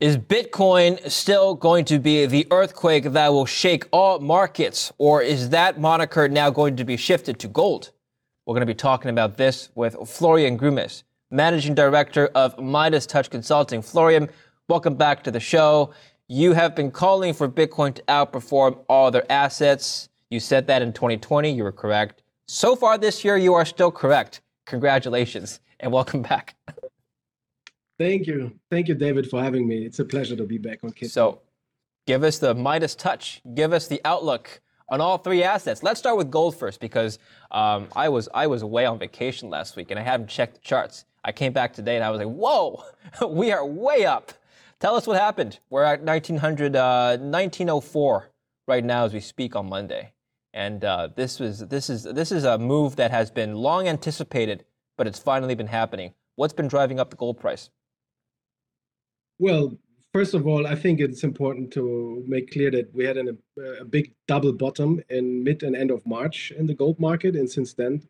Is Bitcoin still going to be the earthquake that will shake all markets, or is that moniker now going to be shifted to gold? We're going to be talking about this with Florian Grummes, Managing Director of Midas Touch Consulting. Florian, welcome back to the show. You have been calling for Bitcoin to outperform all other assets. You said that in 2020, you were correct. So far this year, you are still correct. Congratulations and welcome back. Thank you. Thank you, David, for having me. It's a pleasure to be back on Kit. So, give us the Midas touch. Give us the outlook on all three assets. Let's start with gold first because um, I was I was away on vacation last week and I haven't checked the charts. I came back today and I was like, whoa, we are way up. Tell us what happened. We're at 1900, uh, 1904 right now as we speak on Monday. And uh, this was this is this is a move that has been long anticipated, but it's finally been happening. What's been driving up the gold price? Well, first of all, I think it's important to make clear that we had an, a big double bottom in mid and end of March in the gold market. And since then,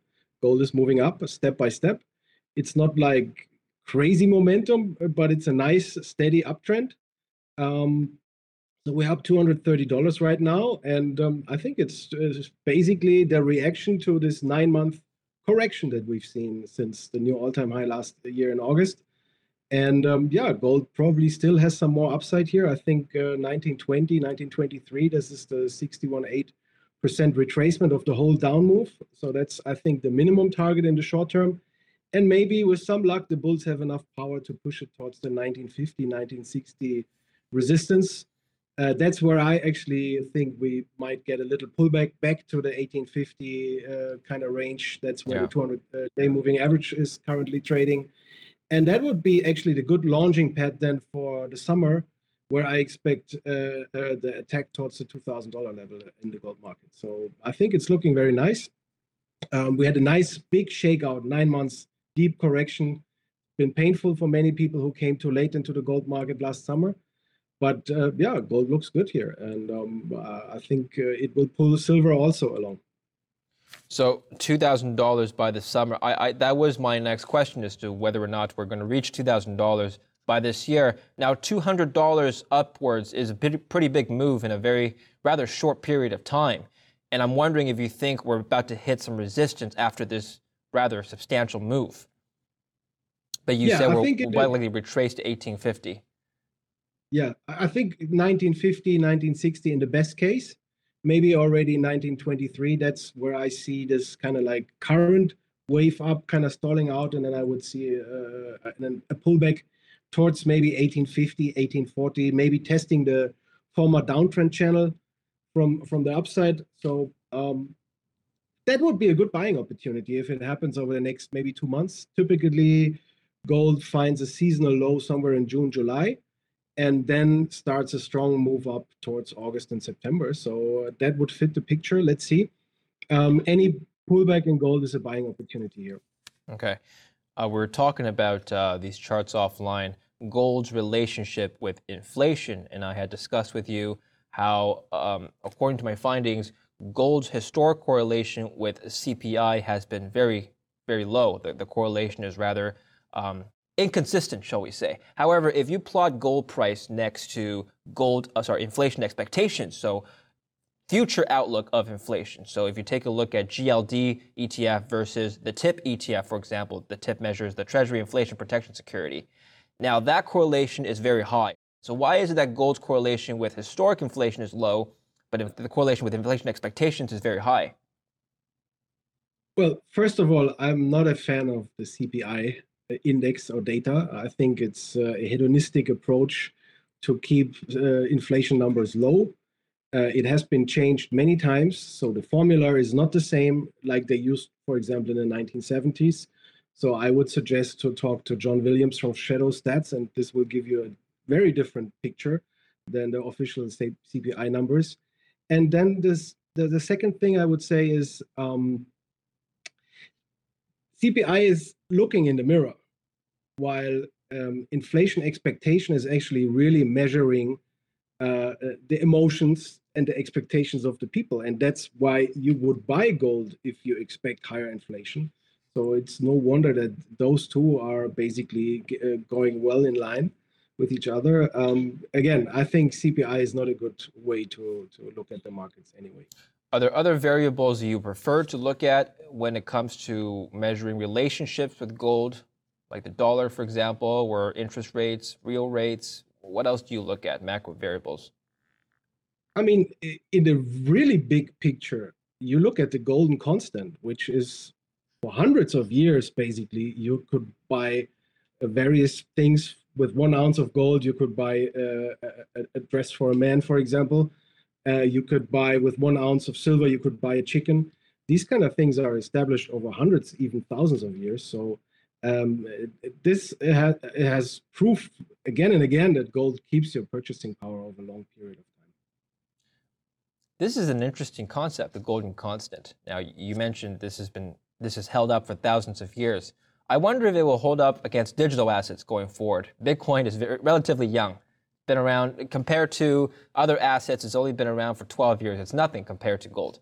gold is moving up step by step. It's not like crazy momentum, but it's a nice, steady uptrend. Um, so we're up $230 right now. And um, I think it's, it's basically the reaction to this nine month correction that we've seen since the new all time high last year in August. And um, yeah, gold probably still has some more upside here. I think uh, 1920, 1923, this is the 61.8% retracement of the whole down move. So that's, I think, the minimum target in the short term. And maybe with some luck, the bulls have enough power to push it towards the 1950, 1960 resistance. Uh, that's where I actually think we might get a little pullback back to the 1850 uh, kind of range. That's where yeah. the 200 uh, day moving average is currently trading and that would be actually the good launching pad then for the summer where I expect uh, uh, the attack towards the $2,000 level in the gold market. So I think it's looking very nice. Um, we had a nice big shakeout, nine months deep correction. Been painful for many people who came too late into the gold market last summer. But uh, yeah, gold looks good here. And um, I think uh, it will pull silver also along. So two thousand dollars by the summer. I, I, that was my next question as to whether or not we're going to reach two thousand dollars by this year. Now, two hundred dollars upwards is a pretty big move in a very rather short period of time, and I'm wondering if you think we're about to hit some resistance after this rather substantial move. But you yeah, said we're likely retraced to 1850. Yeah, I think 1950, 1960 in the best case maybe already 1923 that's where i see this kind of like current wave up kind of stalling out and then i would see uh, a pullback towards maybe 1850 1840 maybe testing the former downtrend channel from from the upside. So um, that would be a good buying opportunity if it happens over the next maybe two months. Typically gold finds a seasonal low somewhere in june july and then starts a strong move up towards August and September. So that would fit the picture. Let's see. Um, any pullback in gold is a buying opportunity here. Okay. Uh, we're talking about uh, these charts offline, gold's relationship with inflation. And I had discussed with you how, um, according to my findings, gold's historic correlation with CPI has been very, very low. The, the correlation is rather um, inconsistent, shall we say. However, if you plot gold price next to gold, uh, sorry, inflation expectations, so future outlook of inflation. So if you take a look at GLD ETF versus the TIP ETF, for example, the TIP measures the Treasury Inflation Protection Security. Now that correlation is very high. So why is it that gold's correlation with historic inflation is low, but the correlation with inflation expectations is very high? Well, first of all, I'm not a fan of the CPI index or data. I think it's uh, a hedonistic approach to keep uh, inflation numbers low. Uh, it has been changed many times, so the formula is not the same like they used, for example, in the 1970s. So I would suggest to talk to John Williams from Shadow Stats, and this will give you a very different picture than the official CPI numbers. And then this, the, the second thing I would say is um, CPI is looking in the mirror while um, inflation expectation is actually really measuring uh, uh, the emotions and the expectations of the people. And that's why you would buy gold if you expect higher inflation. So it's no wonder that those two are basically uh, going well in line with each other. Um, again, I think CPI is not a good way to, to look at the markets anyway. Are there other variables you prefer to look at when it comes to measuring relationships with gold, like the dollar, for example, or interest rates, real rates? What else do you look at, macro variables? I mean, in the really big picture, you look at the golden constant, which is for hundreds of years, basically, you could buy uh, various things with one ounce of gold. You could buy uh, a, a dress for a man, for example uh, you could buy with one ounce of silver, you could buy a chicken. These kind of things are established over hundreds, even thousands of years. So um, this it has, it has proof again and again that gold keeps your purchasing power over a long period of time. This is an interesting concept, the golden constant. Now you mentioned this has been this has held up for thousands of years. I wonder if it will hold up against digital assets going forward. Bitcoin is very, relatively young been around compared to other assets. It's only been around for 12 years. It's nothing compared to gold.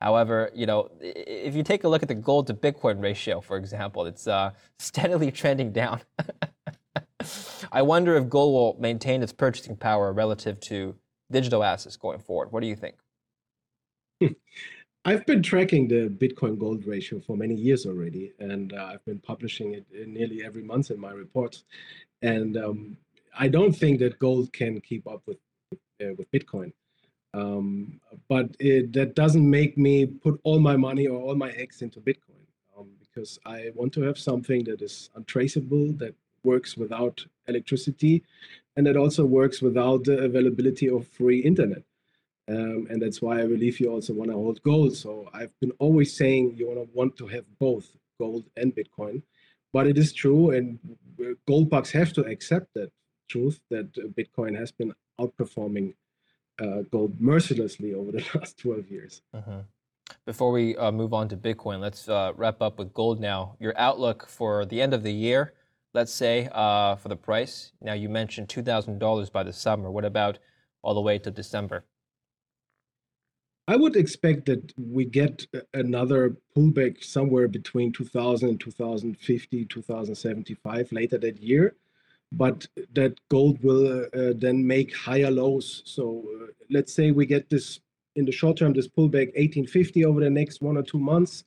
However, you know, if you take a look at the gold to Bitcoin ratio, for example, it's uh, steadily trending down. I wonder if gold will maintain its purchasing power relative to digital assets going forward. What do you think? I've been tracking the Bitcoin gold ratio for many years already, and uh, I've been publishing it nearly every month in my reports. And um, I don't think that gold can keep up with uh, with Bitcoin. Um, but it, that doesn't make me put all my money or all my eggs into Bitcoin um, because I want to have something that is untraceable, that works without electricity, and that also works without the availability of free internet. Um, and that's why I believe you also want to hold gold. So I've been always saying you want to want to have both gold and Bitcoin, but it is true, and gold bugs have to accept that truth that Bitcoin has been outperforming uh, gold mercilessly over the last 12 years. Mm-hmm. Before we uh, move on to Bitcoin, let's uh, wrap up with gold now. Your outlook for the end of the year, let's say, uh, for the price. Now, you mentioned $2,000 by the summer. What about all the way to December? I would expect that we get another pullback somewhere between 2000 and 2050, 2075 later that year but that gold will uh, then make higher lows. So uh, let's say we get this in the short term, this pullback 1850 over the next one or two months.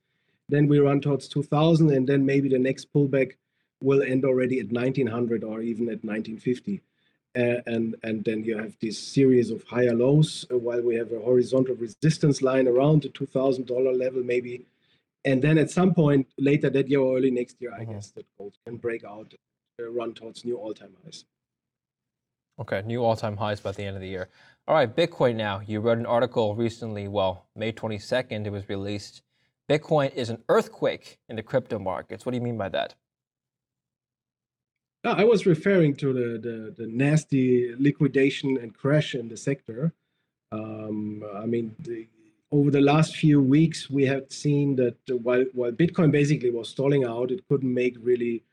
Then we run towards 2000, and then maybe the next pullback will end already at 1900 or even at 1950. Uh, and and then you have this series of higher lows uh, while we have a horizontal resistance line around the $2000 level maybe and then at some point later that year or early next year i mm-hmm. guess that gold can break out run towards new all-time highs. Okay, new all-time highs by the end of the year. All right, Bitcoin now. You wrote an article recently, well, May 22nd, it was released. Bitcoin is an earthquake in the crypto markets. What do you mean by that? I was referring to the, the, the nasty liquidation and crash in the sector. Um, I mean, the, over the last few weeks, we have seen that while, while Bitcoin basically was stalling out, it couldn't make really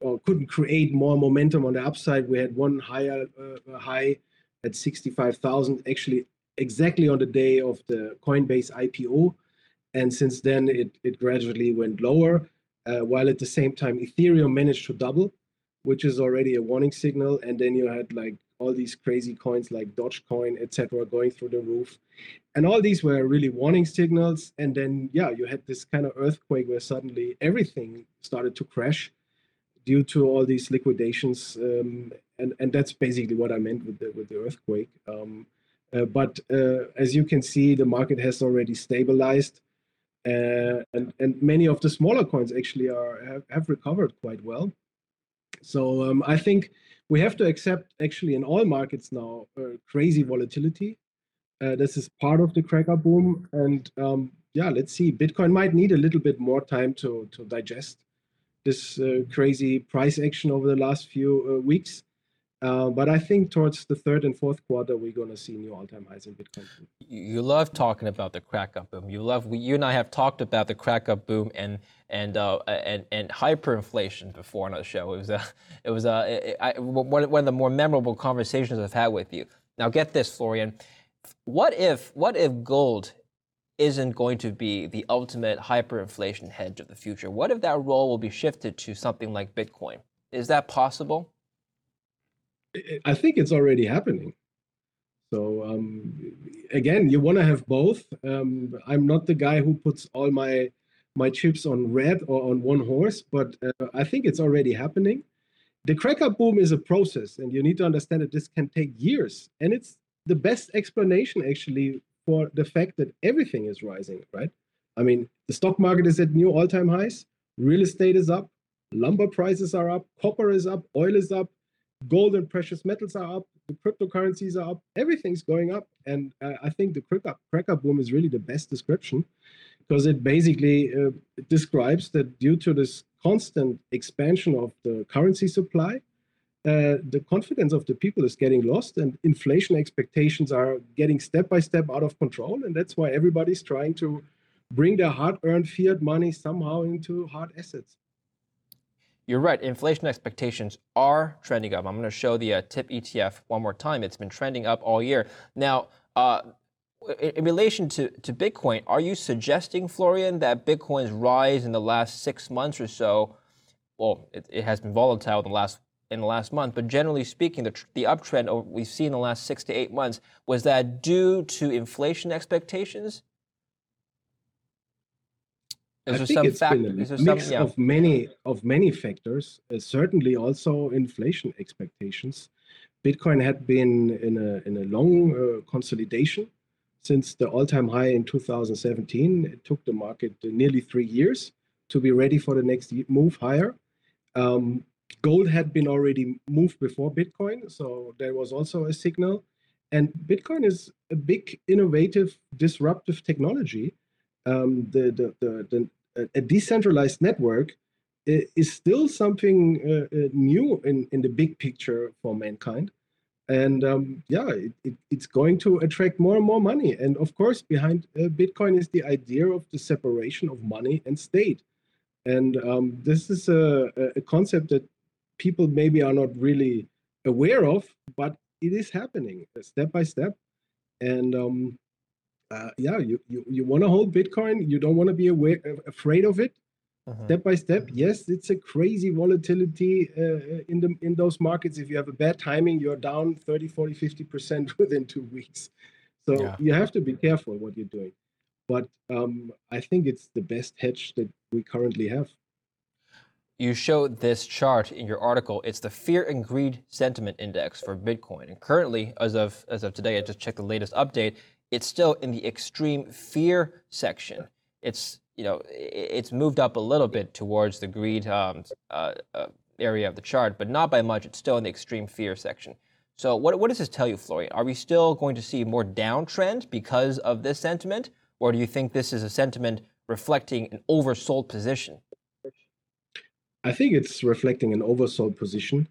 or couldn't create more momentum on the upside. We had one higher uh, high at 65,000 actually exactly on the day of the Coinbase IPO. And since then, it, it gradually went lower, uh, while at the same time, Ethereum managed to double, which is already a warning signal. And then you had like all these crazy coins like Dogecoin, etc., going through the roof. And all these were really warning signals. And then, yeah, you had this kind of earthquake where suddenly everything started to crash due to all these liquidations, um, and and that's basically what I meant with the with the earthquake. Um, uh, but uh, as you can see, the market has already stabilized, uh, and and many of the smaller coins actually are have, have recovered quite well. So um, I think we have to accept actually in all markets now uh, crazy volatility. Uh, this is part of the crack up boom, and um, yeah, let's see. Bitcoin might need a little bit more time to to digest this uh, crazy price action over the last few uh, weeks. Uh, but I think towards the third and fourth quarter, we're going to see new all-time highs in Bitcoin. You love talking about the crack up boom. You love. We, you and I have talked about the crack up boom and and uh, and and hyperinflation before on the show. It was a it was a I, one one of the more memorable conversations I've had with you. Now get this, Florian. What if what if gold isn't going to be the ultimate hyperinflation hedge of the future? What if that role will be shifted to something like Bitcoin? Is that possible? I think it's already happening. So um, again, you want to have both. Um, I'm not the guy who puts all my my chips on red or on one horse, but uh, I think it's already happening. The crack up boom is a process, and you need to understand that this can take years. And it's the best explanation actually for the fact that everything is rising, right? I mean, the stock market is at new all-time highs, real estate is up, lumber prices are up, copper is up, oil is up, gold and precious metals are up, the cryptocurrencies are up, everything's going up. And uh, I think the cracker, cracker boom is really the best description because it basically uh, describes that due to this constant expansion of the currency supply, uh, the confidence of the people is getting lost and inflation expectations are getting step by step out of control. And that's why everybody's trying to bring their hard earned fiat money somehow into hard assets. You're right. Inflation expectations are trending up. I'm going to show the uh, TIP ETF one more time. It's been trending up all year. Now, uh, in, in relation to, to Bitcoin, are you suggesting, Florian, that Bitcoin's rise in the last six months or so, well, it, it has been volatile in the last in the last month, but generally speaking, the, the uptrend we've seen in the last six to eight months was that due to inflation expectations? Is I think it's fact, been a mix some, yeah. of many of many factors. Uh, certainly, also inflation expectations. Bitcoin had been in a in a long uh, consolidation since the all-time high in 2017. It took the market nearly three years to be ready for the next move higher. Um, gold had been already moved before Bitcoin, so there was also a signal. And Bitcoin is a big, innovative, disruptive technology. Um, the, the, the, the, a decentralized network is still something uh, uh, new in, in the big picture for mankind. And um, yeah, it, it, it's going to attract more and more money. And of course, behind uh, Bitcoin is the idea of the separation of money and state. And um, this is a, a concept that people maybe are not really aware of, but it is happening uh, step by step. And um, uh, yeah, you, you, you want to hold Bitcoin. You don't want to be aware, afraid of it. Uh-huh. Step by step, yes, it's a crazy volatility uh, in the in those markets. If you have a bad timing, you're down 30, 40, 50% within two weeks. So yeah. you have to be careful what you're doing. But um, I think it's the best hedge that we currently have you showed this chart in your article. It's the fear and greed sentiment index for Bitcoin. And currently, as of as of today, I just checked the latest update. It's still in the extreme fear section. It's you know it's moved up a little bit towards the greed um, uh, uh, area of the chart, but not by much. It's still in the extreme fear section. So what what does this tell you, Florian? Are we still going to see more downtrend because of this sentiment, or do you think this is a sentiment reflecting an oversold position? I think it's reflecting an oversold position.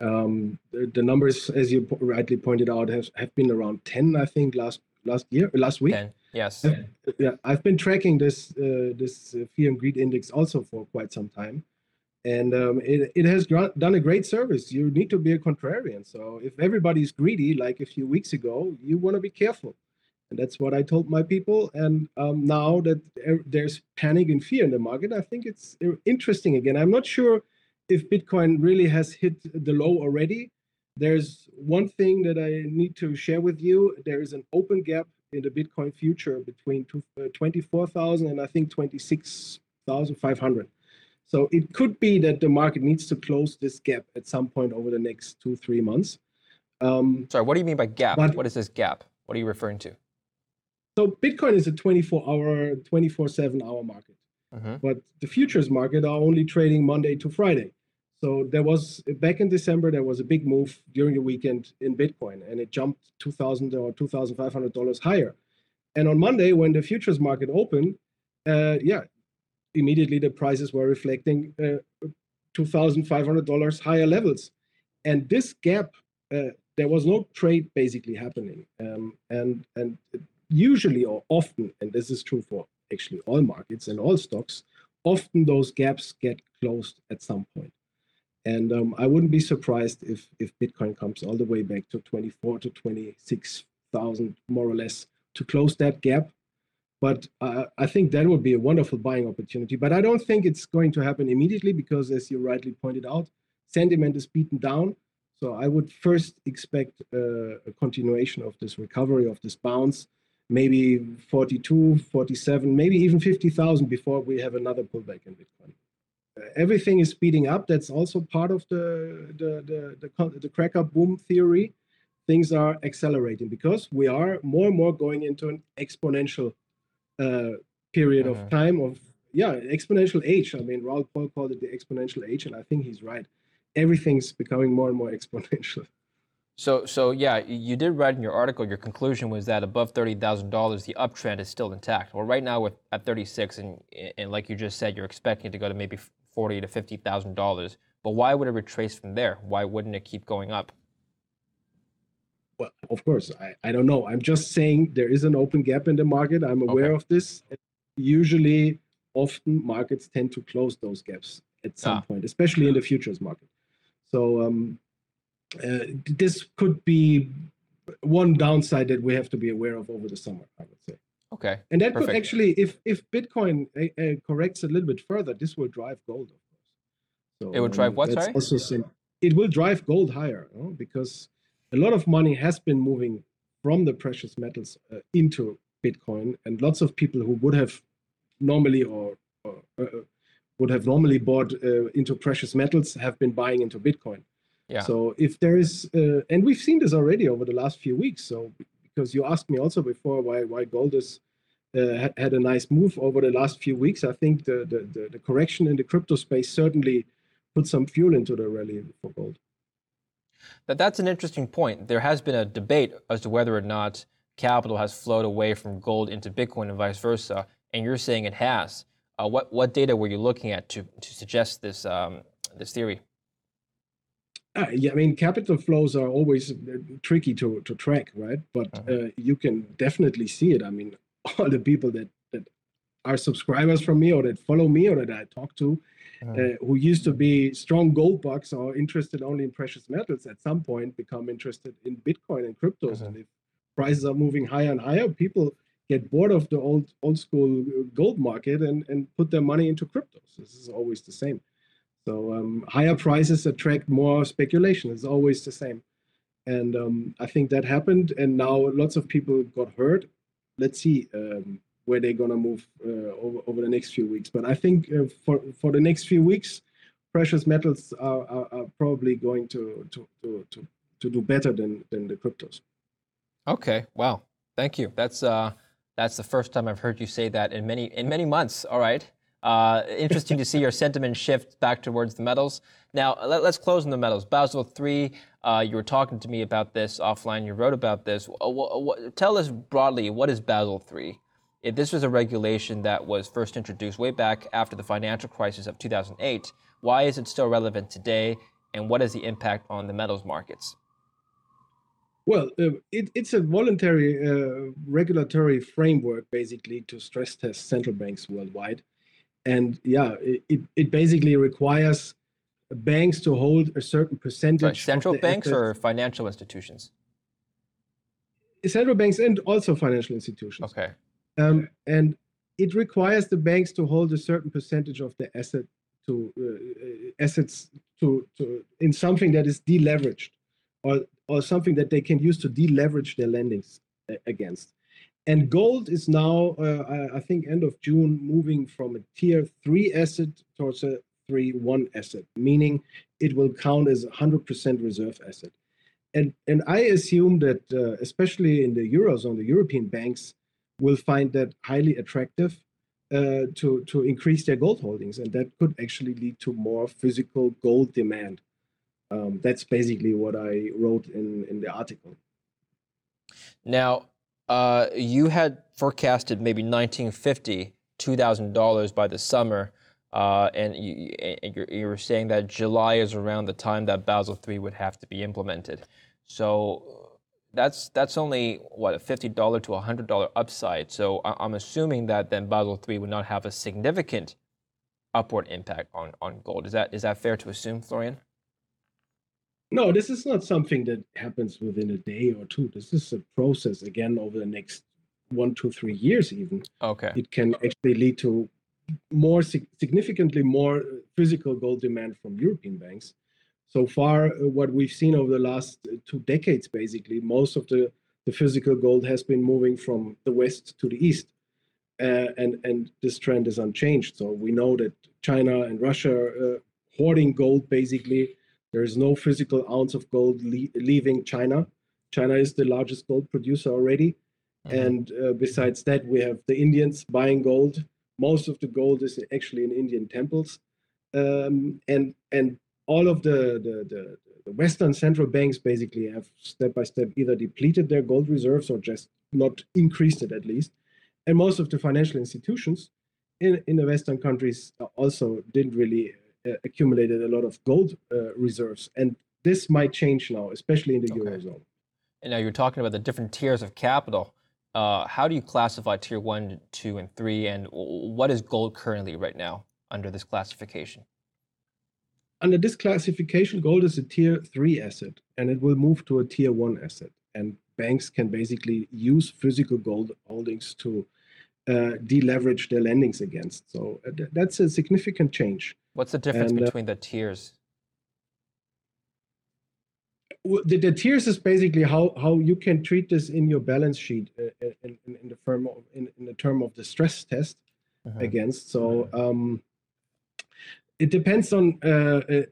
Um, the, the, numbers, as you rightly pointed out, have, have been around 10, I think, last last year, last week. 10, yes. Uh, yeah, I've been tracking this uh, this uh, fear and greed index also for quite some time, and um, it it has done a great service. You need to be a contrarian. So if everybody's greedy, like a few weeks ago, you want to be careful. And that's what I told my people. And um, now that there's panic and fear in the market, I think it's interesting again. I'm not sure if Bitcoin really has hit the low already. There's one thing that I need to share with you. There is an open gap in the Bitcoin future between uh, 24,000 and I think 26,500. So it could be that the market needs to close this gap at some point over the next two, three months. Um, Sorry, what do you mean by gap? But, what is this gap? What are you referring to? So Bitcoin is a 24 hour, 24 7 hour market. Uh-huh. But the futures market are only trading Monday to Friday. So there was back in December there was a big move during the weekend in Bitcoin, and it jumped two thousand or two thousand five hundred dollars higher. And on Monday, when the futures market opened, uh, yeah, immediately the prices were reflecting uh, two thousand five hundred dollars higher levels, and this gap. Uh, there was no trade basically happening, um, and and usually or often, and this is true for actually all markets and all stocks, often those gaps get closed at some point. And um, I wouldn't be surprised if if Bitcoin comes all the way back to 24 to 26,000 more or less to close that gap. But uh, I think that would be a wonderful buying opportunity. But I don't think it's going to happen immediately because, as you rightly pointed out, sentiment is beaten down. So I would first expect uh, a continuation of this recovery of this bounce, maybe 42, 47, maybe even 50,000 before we have another pullback in Bitcoin. Uh, everything is speeding up. That's also part of the the the the, the crack up boom theory. Things are accelerating because we are more and more going into an exponential uh, period uh-huh. of time of yeah exponential age. I mean, Raoul Paul called it the exponential age, and I think he's right everything's becoming more and more exponential. So, so yeah, you did write in your article. Your conclusion was that above thirty thousand dollars, the uptrend is still intact. Well, right now, with at thirty six, and and like you just said, you're expecting it to go to maybe forty to fifty thousand dollars. But why would it retrace from there? Why wouldn't it keep going up? Well, of course, I, I don't know. I'm just saying there is an open gap in the market. I'm aware okay. of this. Usually, often markets tend to close those gaps at some ah. point, especially in the futures market. So um, this could be one downside that we have to be aware of over the summer. I would say. Okay. And that Perfect. could actually, if if Bitcoin uh, uh, corrects a little bit further, this will drive gold, of course. So it would drive what? Sorry. Also it will drive gold higher you know, because a lot of money has been moving from the precious metals uh, into Bitcoin, and lots of people who would have normally or, or uh, would have normally bought uh, into precious metals have been buying into Bitcoin. Yeah. So if there is, uh, and we've seen this already over the last few weeks. So because you asked me also before why why gold is uh, had, a nice move over the last few weeks. I think the, the, the the correction in the crypto space certainly put some fuel into the rally for gold. That that's an interesting point. There has been a debate as to whether or not capital has flowed away from gold into Bitcoin and vice versa, and you're saying it has. Uh, what what data were you looking at to to suggest this um, this theory? Uh, yeah, I mean, capital flows are always uh, tricky to to track, right? But uh-huh. uh, you can definitely see it. I mean, all the people that that are subscribers from me or that follow me or that I talk to, uh-huh. uh, who used to be strong gold bugs or interested only in precious metals, at some point become interested in Bitcoin and cryptos. Uh-huh. And if prices are moving higher and higher, people get bored of the old old school gold market and and put their money into cryptos. This is always the same. So um, higher prices attract more speculation. It's always the same, and um, I think that happened. And now lots of people got hurt. Let's see um, where they're gonna move uh, over over the next few weeks. But I think uh, for for the next few weeks, precious metals are, are, are probably going to to, to to to do better than than the cryptos. Okay. Wow. Thank you. That's uh that's the first time I've heard you say that in many in many months. All right. Uh, interesting to see your sentiment shift back towards the metals. Now let, us close on the metals. Basel three. Uh, you were talking to me about this offline. You wrote about this. tell us broadly what is Basel three. If this was a regulation that was first introduced way back after the financial crisis of 2008, why is it still relevant today, and what is the impact on the metals markets? Well, uh, it, it's a voluntary uh, regulatory framework basically to stress test central banks worldwide. And yeah, it, it basically requires banks to hold a certain percentage. Sorry, central banks assets. or financial institutions? Central banks and also financial institutions. Okay. Um, and it requires the banks to hold a certain percentage of the asset to uh, uh assets to, to in something that is deleveraged or or something that they can use to deleverage their lendings against. And gold is now, uh, I think, end of June, moving from a tier three asset towards a tier one asset, meaning it will count as 100% reserve asset. And, and I assume that, uh, especially in the Eurozone, the European banks will find that highly attractive uh, to, to increase their gold holdings. And that could actually lead to more physical gold demand um, that's basically what I wrote in, in the article. Now, uh, you had forecasted maybe 1950 $2,000 by the summer, uh, and, you, you were saying that July is around the time that Basel III would have to be implemented. So that's that's only what a fifty dollar to hundred dollar upside. So I'm assuming that then Basel III would not have a significant upward impact on, on gold. Is that is that fair to assume, Florian? No, this is not something that happens within a day or two. This is a process again over the next one, two, three years, even. Okay. It can actually lead to more significantly more physical gold demand from European banks. so far, uh, what we've seen over the last uh, two decades, basically, most of the, the physical gold has been moving from the west to the east. Uh, and, and this trend is unchanged. So we know that China and Russia are uh, hoarding gold, basically. There is no physical ounce of gold le- leaving China. China is the largest gold producer already. Mm-hmm. And uh, besides that, we have the Indians buying gold. Most of the gold is actually in Indian temples. Um, and and all of the, the, the, the Western central banks basically have step by step either depleted their gold reserves or just not increased it at least. And most of the financial institutions in, in the Western countries also didn't really uh, accumulate a lot of gold uh, reserves. And this might change now, especially in the okay. Eurozone. And now you're talking about the different tiers of capital. Uh, how do you classify tier one, two, and three? And what is gold currently right now under this classification? under this classification, gold is a tier three asset and it will move to a tier one asset. And banks can basically use physical gold holdings to uh, deleverage their lendings against. So uh, th- that's a significant change. What's the difference and, uh, between the tiers? The, the, tiers is basically how, how you can treat this in your balance sheet uh, in, in, in the firm of, in, in the term of the stress test mm-hmm. against. So um, it depends on uh, uh,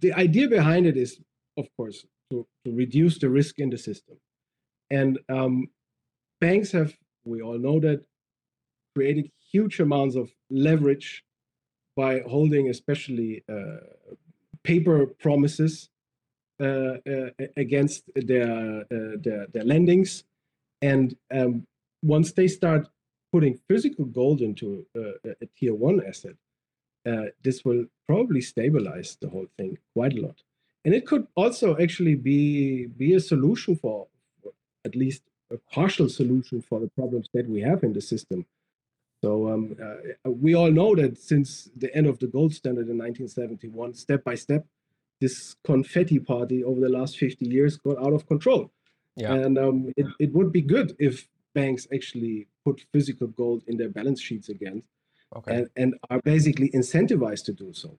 the idea behind it is, of course, to, to reduce the risk in the system. And um, banks have, we all know that, created huge amounts of leverage by holding, especially uh, paper promises uh, uh, against their, their, their lendings. And um, once they start putting physical gold into a tier one asset, this will probably stabilize the whole thing quite a lot. And it could also actually be be a solution for at least a partial solution for the problems that we have in the system. So um, uh, we all know that since the end of the gold standard in 1971, step by step, this confetti party over the last 50 years got out of control. Yeah. And um, it, it would be good if banks actually put physical gold in their balance sheets again okay. and, and are basically incentivized to do so.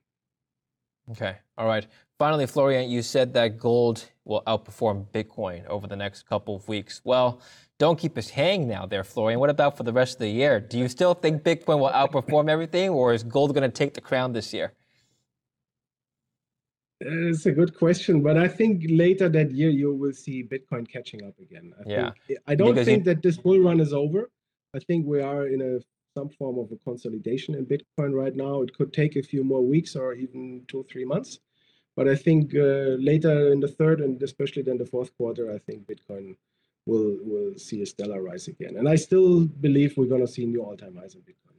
Okay, all right. Finally, Florian, you said that gold will outperform Bitcoin over the next couple of weeks. Well, don't keep us hanging now there, Florian. What about for the rest of the year? Do you still think Bitcoin will outperform everything, or is gold going to take the crown this year? It's a good question, but I think later that year you will see Bitcoin catching up again. I yeah. Think, I don't because think you... that this bull run is over. I think we are in a some form of a consolidation in Bitcoin right now. It could take a few more weeks or even two, three months. But I think uh, later in the third and especially then the fourth quarter, I think Bitcoin will will see a stellar rise again. And I still believe we're going to see new all-time highs in Bitcoin.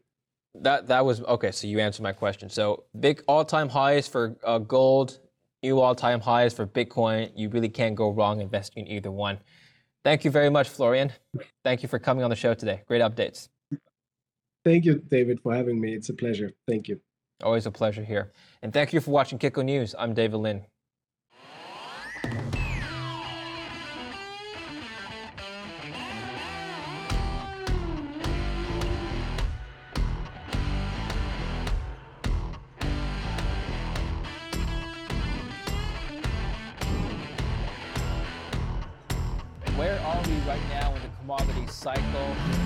That that was okay. So you answered my question. So big all-time highs for uh, gold, new all-time highs for Bitcoin. You really can't go wrong investing in either one. Thank you very much, Florian. Thank you for coming on the show today. Great updates. Thank you, David, for having me. It's a pleasure. Thank you. Always a pleasure here. And thank you for watching Kitco News. I'm David Lin. Commodity cycle?